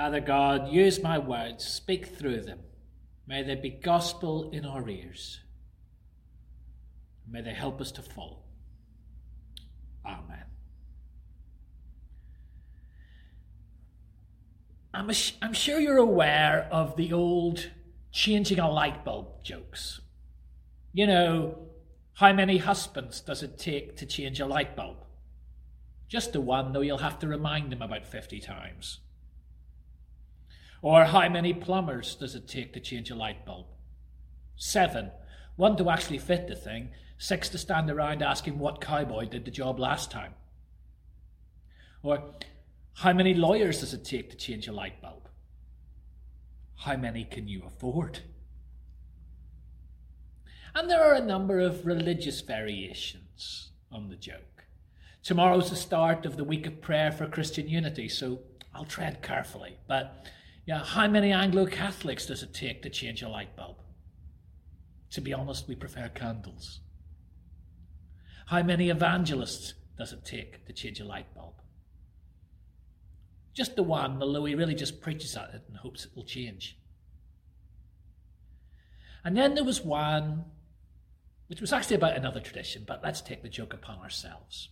Father God, use my words, speak through them. May they be gospel in our ears. May they help us to follow. Amen. I'm, sure you're aware of the old changing a light bulb jokes. You know, how many husbands does it take to change a light bulb? Just the one, though you'll have to remind them about 50 times. Or how many plumbers does it take to change a light bulb? Seven. One to actually fit the thing, six to stand around asking what cowboy did the job last time. Or how many lawyers does it take to change a light bulb? How many can you afford? And there are a number of religious variations on the joke. Tomorrow's the start of the week of prayer for Christian unity, so I'll tread carefully. But yeah, how many Anglo Catholics does it take to change a light bulb? To be honest, we prefer candles. How many evangelists does it take to change a light bulb? Just the one, although he really just preaches at it and hopes it will change. And then there was one, which was actually about another tradition, but let's take the joke upon ourselves.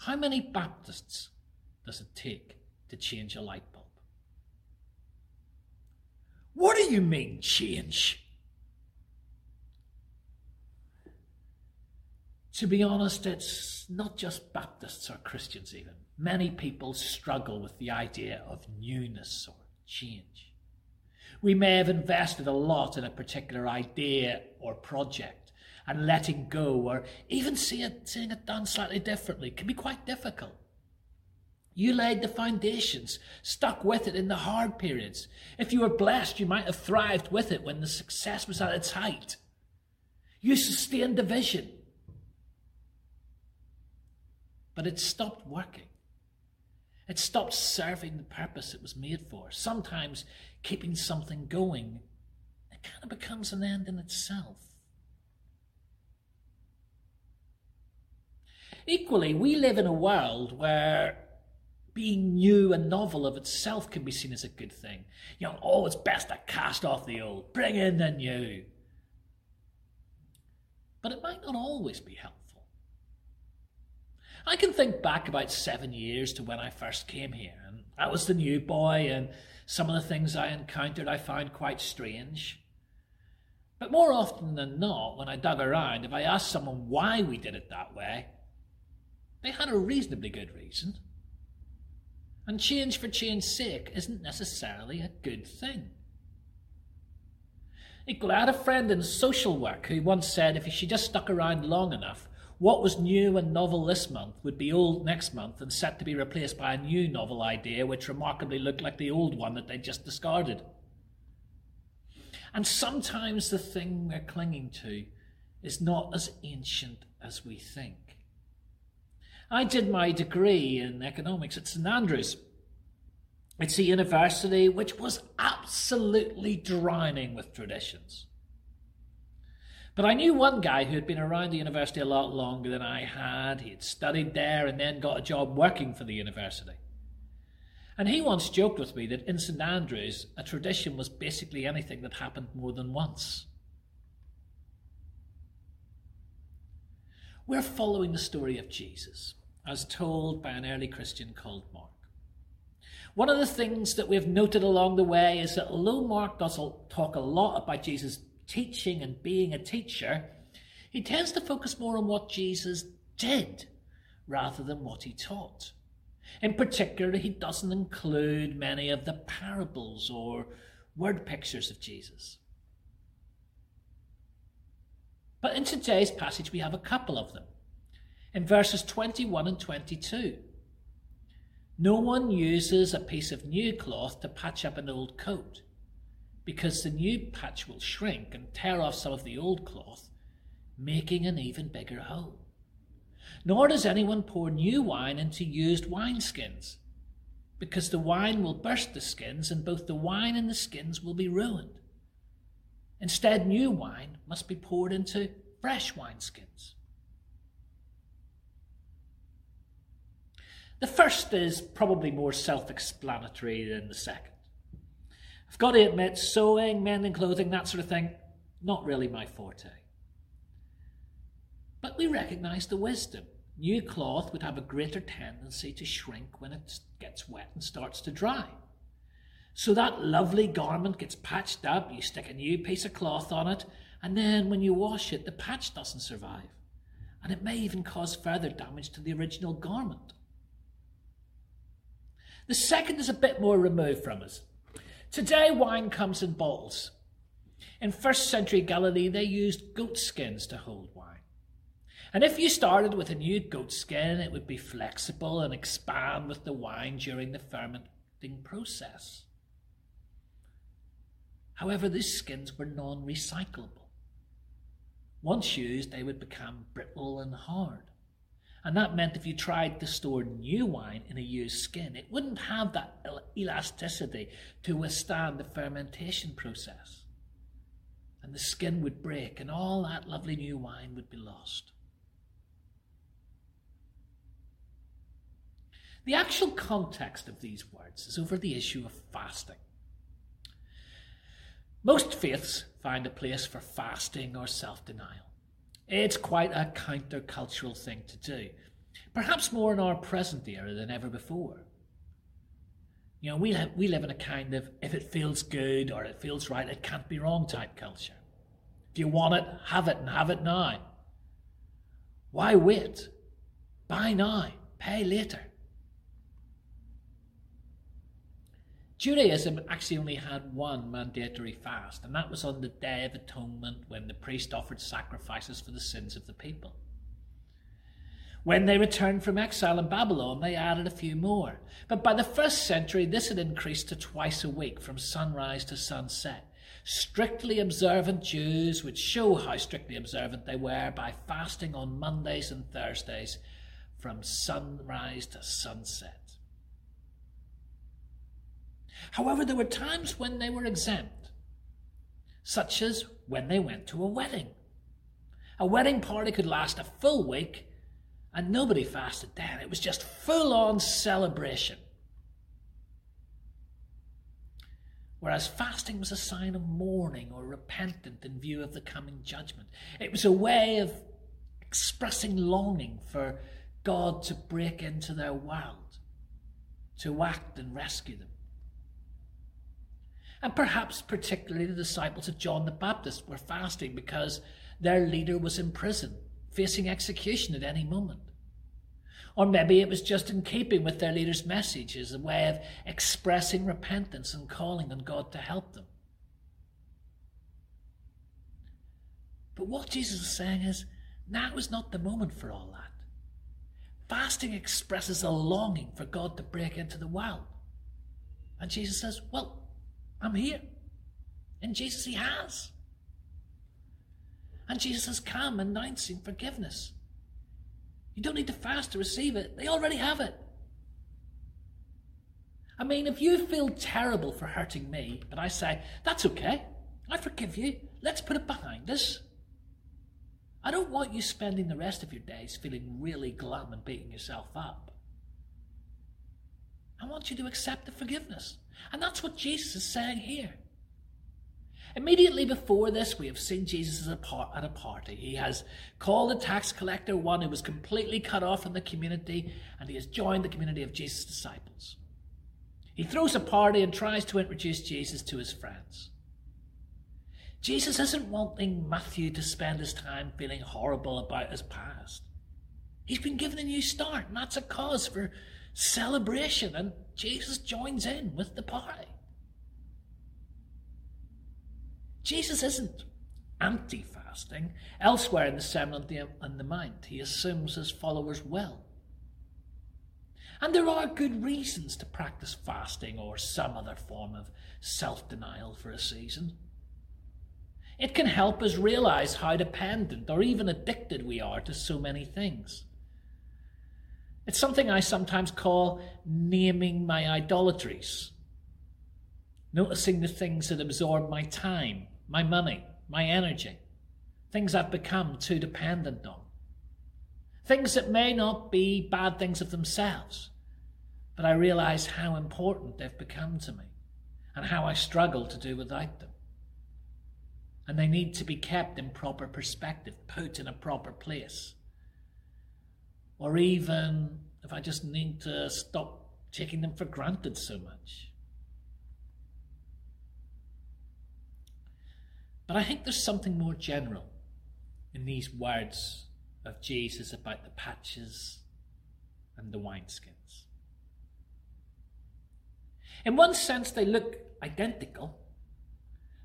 How many Baptists does it take to change a light bulb. What do you mean, change? To be honest, it's not just Baptists or Christians, even. Many people struggle with the idea of newness or change. We may have invested a lot in a particular idea or project, and letting go or even seeing it, seeing it done slightly differently can be quite difficult. You laid the foundations, stuck with it in the hard periods. If you were blessed, you might have thrived with it when the success was at its height. You sustained the vision. But it stopped working. It stopped serving the purpose it was made for. Sometimes keeping something going, it kind of becomes an end in itself. Equally, we live in a world where being new and novel of itself can be seen as a good thing. You know, oh, it's best to cast off the old, bring in the new. But it might not always be helpful. I can think back about seven years to when I first came here, and I was the new boy, and some of the things I encountered I found quite strange. But more often than not, when I dug around, if I asked someone why we did it that way, they had a reasonably good reason. And change for change's sake isn't necessarily a good thing. Equally, I had a friend in social work who once said if she just stuck around long enough, what was new and novel this month would be old next month and set to be replaced by a new novel idea which remarkably looked like the old one that they'd just discarded. And sometimes the thing we're clinging to is not as ancient as we think. I did my degree in economics at St Andrews. It's a university which was absolutely drowning with traditions. But I knew one guy who had been around the university a lot longer than I had. He had studied there and then got a job working for the university. And he once joked with me that in St Andrews, a tradition was basically anything that happened more than once. We're following the story of Jesus as told by an early Christian called Mark. One of the things that we've noted along the way is that although Mark does talk a lot about Jesus teaching and being a teacher, he tends to focus more on what Jesus did rather than what he taught. In particular, he doesn't include many of the parables or word pictures of Jesus. But in today's passage, we have a couple of them in verses 21 and 22. No one uses a piece of new cloth to patch up an old coat, because the new patch will shrink and tear off some of the old cloth, making an even bigger hole. Nor does anyone pour new wine into used wineskins, because the wine will burst the skins, and both the wine and the skins will be ruined. Instead, new wine must be poured into fresh wineskins. The first is probably more self explanatory than the second. I've got to admit, sewing, mending clothing, that sort of thing, not really my forte. But we recognise the wisdom. New cloth would have a greater tendency to shrink when it gets wet and starts to dry. So that lovely garment gets patched up, you stick a new piece of cloth on it, and then when you wash it, the patch doesn't survive. And it may even cause further damage to the original garment. The second is a bit more removed from us. Today, wine comes in bottles. In first century Galilee, they used goat skins to hold wine. And if you started with a new goat skin, it would be flexible and expand with the wine during the fermenting process. However, these skins were non recyclable. Once used, they would become brittle and hard. And that meant if you tried to store new wine in a used skin, it wouldn't have that elasticity to withstand the fermentation process. And the skin would break, and all that lovely new wine would be lost. The actual context of these words is over the issue of fasting. Most faiths find a place for fasting or self denial. It's quite a countercultural thing to do, perhaps more in our present era than ever before. You know, we, we live in a kind of if it feels good or it feels right, it can't be wrong type culture. If you want it, have it and have it now. Why wait? Buy now, pay later. Judaism actually only had one mandatory fast, and that was on the Day of Atonement when the priest offered sacrifices for the sins of the people. When they returned from exile in Babylon, they added a few more. But by the first century, this had increased to twice a week from sunrise to sunset. Strictly observant Jews would show how strictly observant they were by fasting on Mondays and Thursdays from sunrise to sunset. However, there were times when they were exempt, such as when they went to a wedding. A wedding party could last a full week, and nobody fasted then. It was just full on celebration. Whereas fasting was a sign of mourning or repentant in view of the coming judgment. It was a way of expressing longing for God to break into their world, to act and rescue them and perhaps particularly the disciples of John the Baptist were fasting because their leader was in prison, facing execution at any moment. Or maybe it was just in keeping with their leader's message as a way of expressing repentance and calling on God to help them. But what Jesus is saying is, now is not the moment for all that. Fasting expresses a longing for God to break into the world. And Jesus says, Well, I'm here. And Jesus, He has. And Jesus has come announcing forgiveness. You don't need to fast to receive it, they already have it. I mean, if you feel terrible for hurting me, but I say, that's okay, I forgive you, let's put it behind us. I don't want you spending the rest of your days feeling really glum and beating yourself up. I want you to accept the forgiveness. And that's what Jesus is saying here. Immediately before this, we have seen Jesus at a party. He has called the tax collector one who was completely cut off from the community, and he has joined the community of Jesus' disciples. He throws a party and tries to introduce Jesus to his friends. Jesus isn't wanting Matthew to spend his time feeling horrible about his past. He's been given a new start, and that's a cause for celebration, and Jesus joins in with the party. Jesus isn't anti fasting. Elsewhere in the Sermon on the Mount, he assumes his followers will. And there are good reasons to practice fasting or some other form of self denial for a season. It can help us realize how dependent or even addicted we are to so many things. It's something I sometimes call naming my idolatries. Noticing the things that absorb my time, my money, my energy, things I've become too dependent on. Things that may not be bad things of themselves, but I realize how important they've become to me and how I struggle to do without them. And they need to be kept in proper perspective, put in a proper place. Or even if I just need to stop taking them for granted so much. But I think there's something more general in these words of Jesus about the patches and the wineskins. In one sense, they look identical,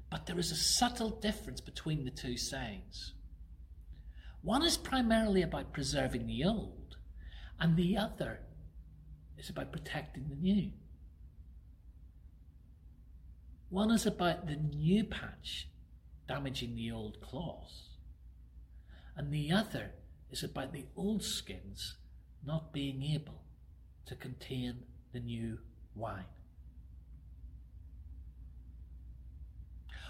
but there is a subtle difference between the two sayings. One is primarily about preserving the old, and the other is about protecting the new. One is about the new patch damaging the old cloth, and the other is about the old skins not being able to contain the new wine.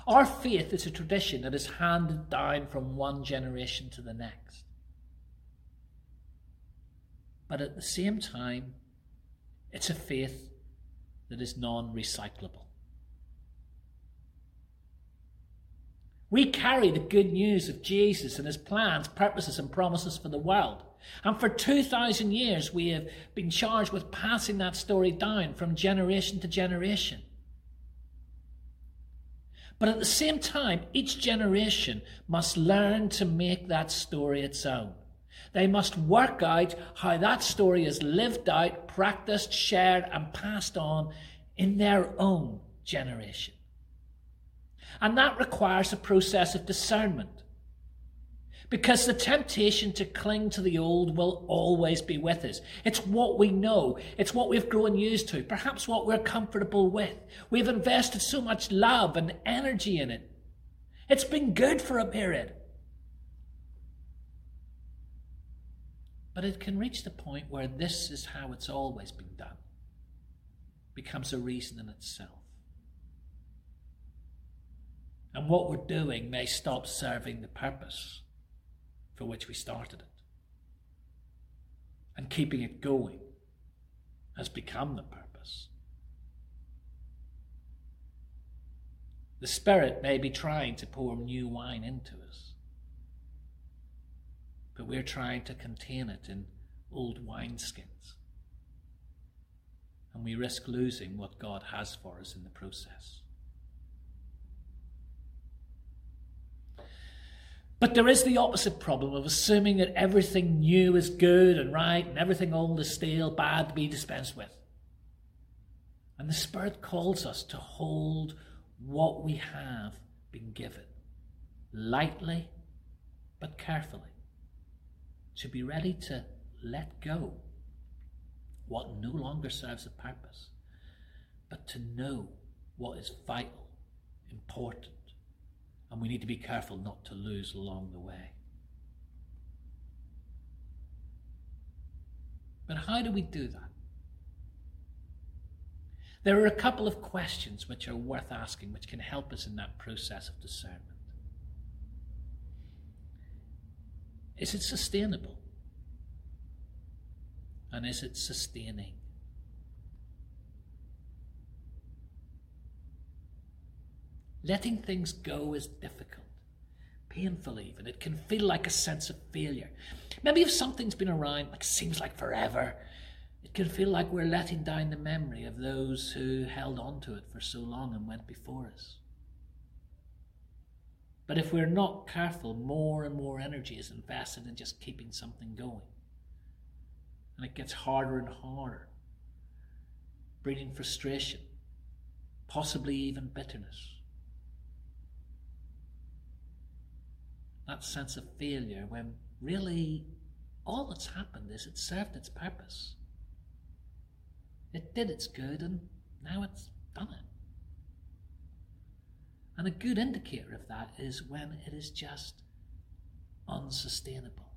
Our faith is a tradition that is handed down from one generation to the next. But at the same time, it's a faith that is non recyclable. We carry the good news of Jesus and his plans, purposes, and promises for the world. And for 2,000 years, we have been charged with passing that story down from generation to generation. But at the same time, each generation must learn to make that story its own. They must work out how that story is lived out, practiced, shared, and passed on in their own generation. And that requires a process of discernment. Because the temptation to cling to the old will always be with us. It's what we know. It's what we've grown used to. Perhaps what we're comfortable with. We've invested so much love and energy in it. It's been good for a period. But it can reach the point where this is how it's always been done. becomes a reason in itself. And what we're doing may stop serving the purpose for which we started it. And keeping it going has become the purpose. The Spirit may be trying to pour new wine into us, but we're trying to contain it in old wineskins. And we risk losing what God has for us in the process. But there is the opposite problem of assuming that everything new is good and right and everything old is stale, bad to be dispensed with. And the Spirit calls us to hold what we have been given lightly but carefully, to be ready to let go what no longer serves a purpose, but to know what is vital, important, and we need to be careful not to lose along the way. But how do we do that? There are a couple of questions which are worth asking, which can help us in that process of discernment. Is it sustainable? And is it sustaining? Letting things go is difficult, painful even. It can feel like a sense of failure. Maybe if something's been around, like seems like forever, it can feel like we're letting down the memory of those who held on to it for so long and went before us. But if we're not careful, more and more energy is invested in just keeping something going. And it gets harder and harder, breeding frustration, possibly even bitterness. That sense of failure when really all that's happened is it served its purpose. It did its good and now it's done it. And a good indicator of that is when it is just unsustainable,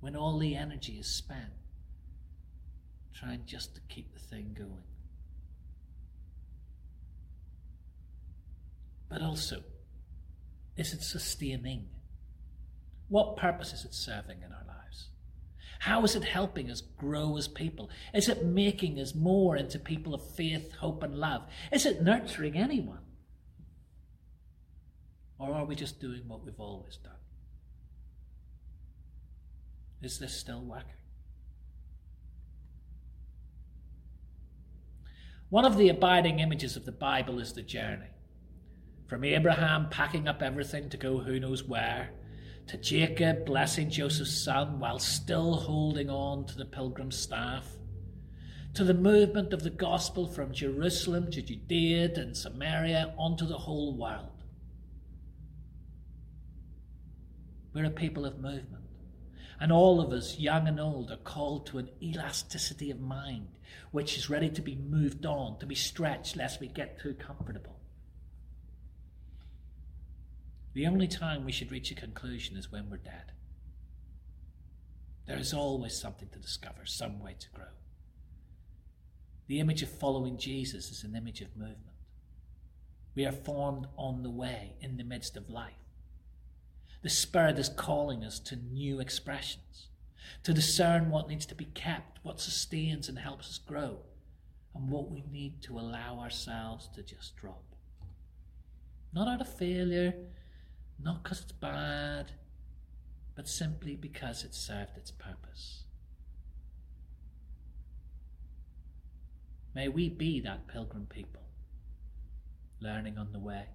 when all the energy is spent trying just to keep the thing going. But also, is it sustaining? What purpose is it serving in our lives? How is it helping us grow as people? Is it making us more into people of faith, hope, and love? Is it nurturing anyone? Or are we just doing what we've always done? Is this still working? One of the abiding images of the Bible is the journey. From Abraham packing up everything to go who knows where, to Jacob blessing Joseph's son while still holding on to the pilgrim's staff, to the movement of the gospel from Jerusalem to Judea and Samaria onto the whole world. We're a people of movement. And all of us, young and old, are called to an elasticity of mind, which is ready to be moved on, to be stretched, lest we get too comfortable. The only time we should reach a conclusion is when we're dead. There is always something to discover, some way to grow. The image of following Jesus is an image of movement. We are formed on the way, in the midst of life. The Spirit is calling us to new expressions, to discern what needs to be kept, what sustains and helps us grow, and what we need to allow ourselves to just drop. Not out of failure, not because it's bad, but simply because it served its purpose. May we be that pilgrim people, learning on the way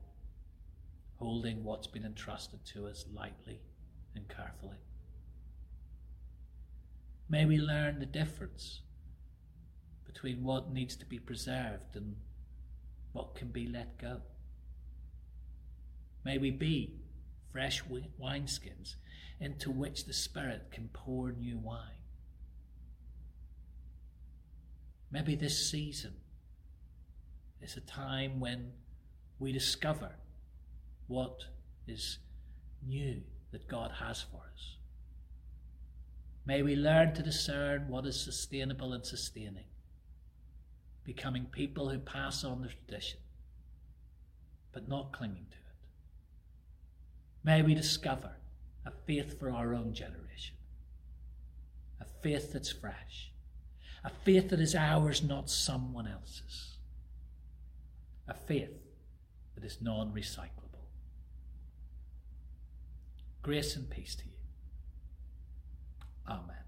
holding what's been entrusted to us lightly and carefully. May we learn the difference between what needs to be preserved and what can be let go. May we be fresh wineskins into which the Spirit can pour new wine. Maybe this season is a time when we discover what is new that God has for us. May we learn to discern what is sustainable and sustaining, becoming people who pass on the tradition, but not clinging to. May we discover a faith for our own generation, a faith that's fresh, a faith that is ours, not someone else's, a faith that is non recyclable. Grace and peace to you. Amen.